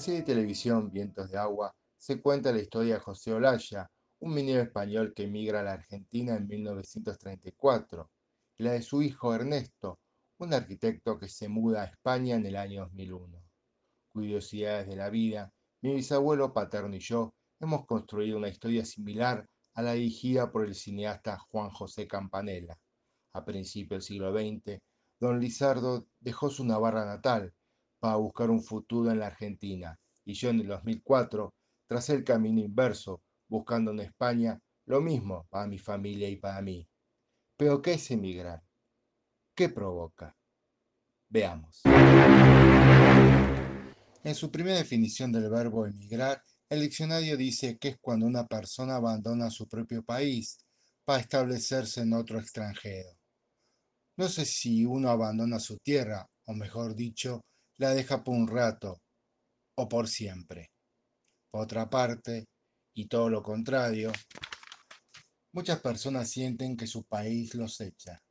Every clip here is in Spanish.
serie de televisión Vientos de Agua se cuenta la historia de José Olaya, un minero español que emigra a la Argentina en 1934, y la de su hijo Ernesto, un arquitecto que se muda a España en el año 2001. Curiosidades de la vida, mi bisabuelo paterno y yo hemos construido una historia similar a la dirigida por el cineasta Juan José Campanella. A principios del siglo XX, don Lizardo dejó su Navarra natal para buscar un futuro en la Argentina y yo en el 2004 tracé el camino inverso, buscando en España lo mismo para mi familia y para mí. Pero ¿qué es emigrar? ¿Qué provoca? Veamos. En su primera definición del verbo emigrar, el diccionario dice que es cuando una persona abandona su propio país para establecerse en otro extranjero. No sé si uno abandona su tierra, o mejor dicho, la deja por un rato o por siempre. Por otra parte, y todo lo contrario, muchas personas sienten que su país los echa.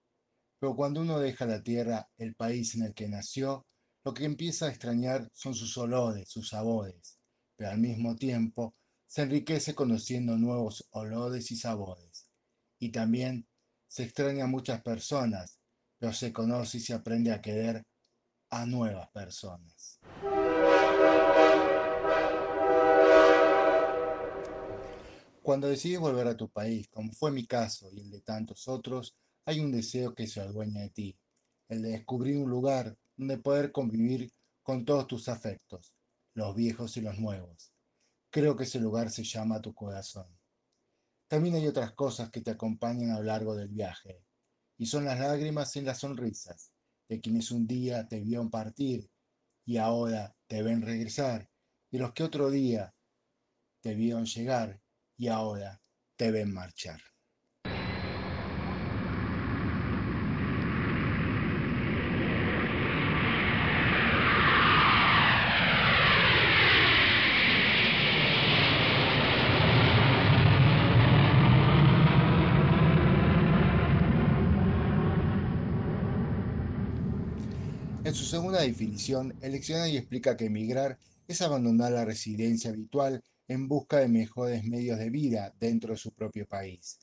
Pero cuando uno deja la tierra, el país en el que nació, lo que empieza a extrañar son sus olores, sus sabores, pero al mismo tiempo se enriquece conociendo nuevos olores y sabores. Y también se extraña a muchas personas, pero se conoce y se aprende a querer a nuevas personas. Cuando decides volver a tu país, como fue mi caso y el de tantos otros, hay un deseo que se adueña de ti, el de descubrir un lugar donde poder convivir con todos tus afectos, los viejos y los nuevos. Creo que ese lugar se llama tu corazón. También hay otras cosas que te acompañan a lo largo del viaje, y son las lágrimas y las sonrisas, de quienes un día te vieron partir y ahora te ven regresar, y los que otro día te vieron llegar y ahora te ven marchar. En su segunda definición, el diccionario explica que emigrar es abandonar la residencia habitual en busca de mejores medios de vida dentro de su propio país.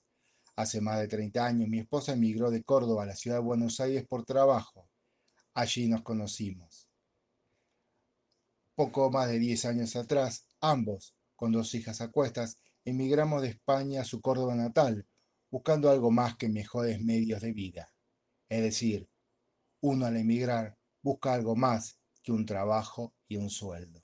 Hace más de 30 años mi esposa emigró de Córdoba a la ciudad de Buenos Aires por trabajo. Allí nos conocimos. Poco más de 10 años atrás, ambos, con dos hijas a cuestas, emigramos de España a su Córdoba natal, buscando algo más que mejores medios de vida. Es decir, uno al emigrar busca algo más que un trabajo y un sueldo.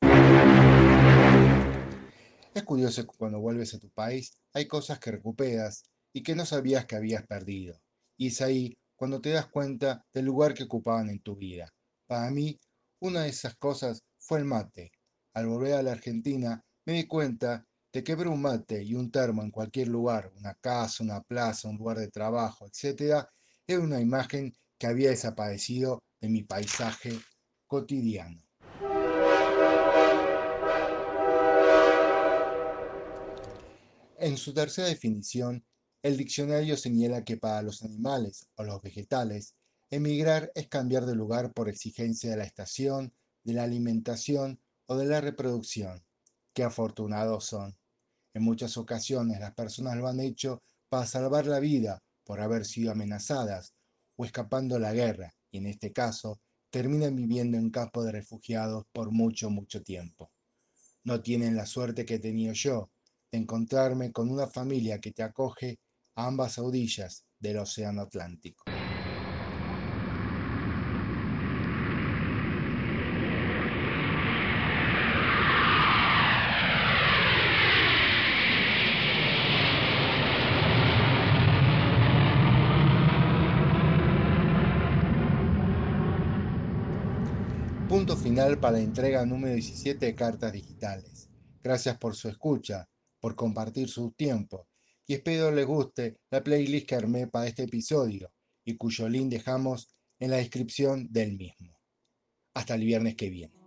Es curioso que cuando vuelves a tu país hay cosas que recuperas y que no sabías que habías perdido. Y es ahí cuando te das cuenta del lugar que ocupaban en tu vida. Para mí, una de esas cosas fue el mate. Al volver a la Argentina, me di cuenta de que ver un mate y un termo en cualquier lugar, una casa, una plaza, un lugar de trabajo, etc., era una imagen que había desaparecido de mi paisaje cotidiano. En su tercera definición, el diccionario señala que para los animales o los vegetales, emigrar es cambiar de lugar por exigencia de la estación, de la alimentación o de la reproducción. Qué afortunados son. En muchas ocasiones las personas lo han hecho para salvar la vida por haber sido amenazadas o escapando la guerra, y en este caso terminan viviendo en campos de refugiados por mucho, mucho tiempo. No tienen la suerte que he tenido yo de encontrarme con una familia que te acoge a ambas orillas del Océano Atlántico. Punto final para la entrega número 17 de Cartas Digitales. Gracias por su escucha, por compartir su tiempo y espero les guste la playlist que armé para este episodio y cuyo link dejamos en la descripción del mismo. Hasta el viernes que viene.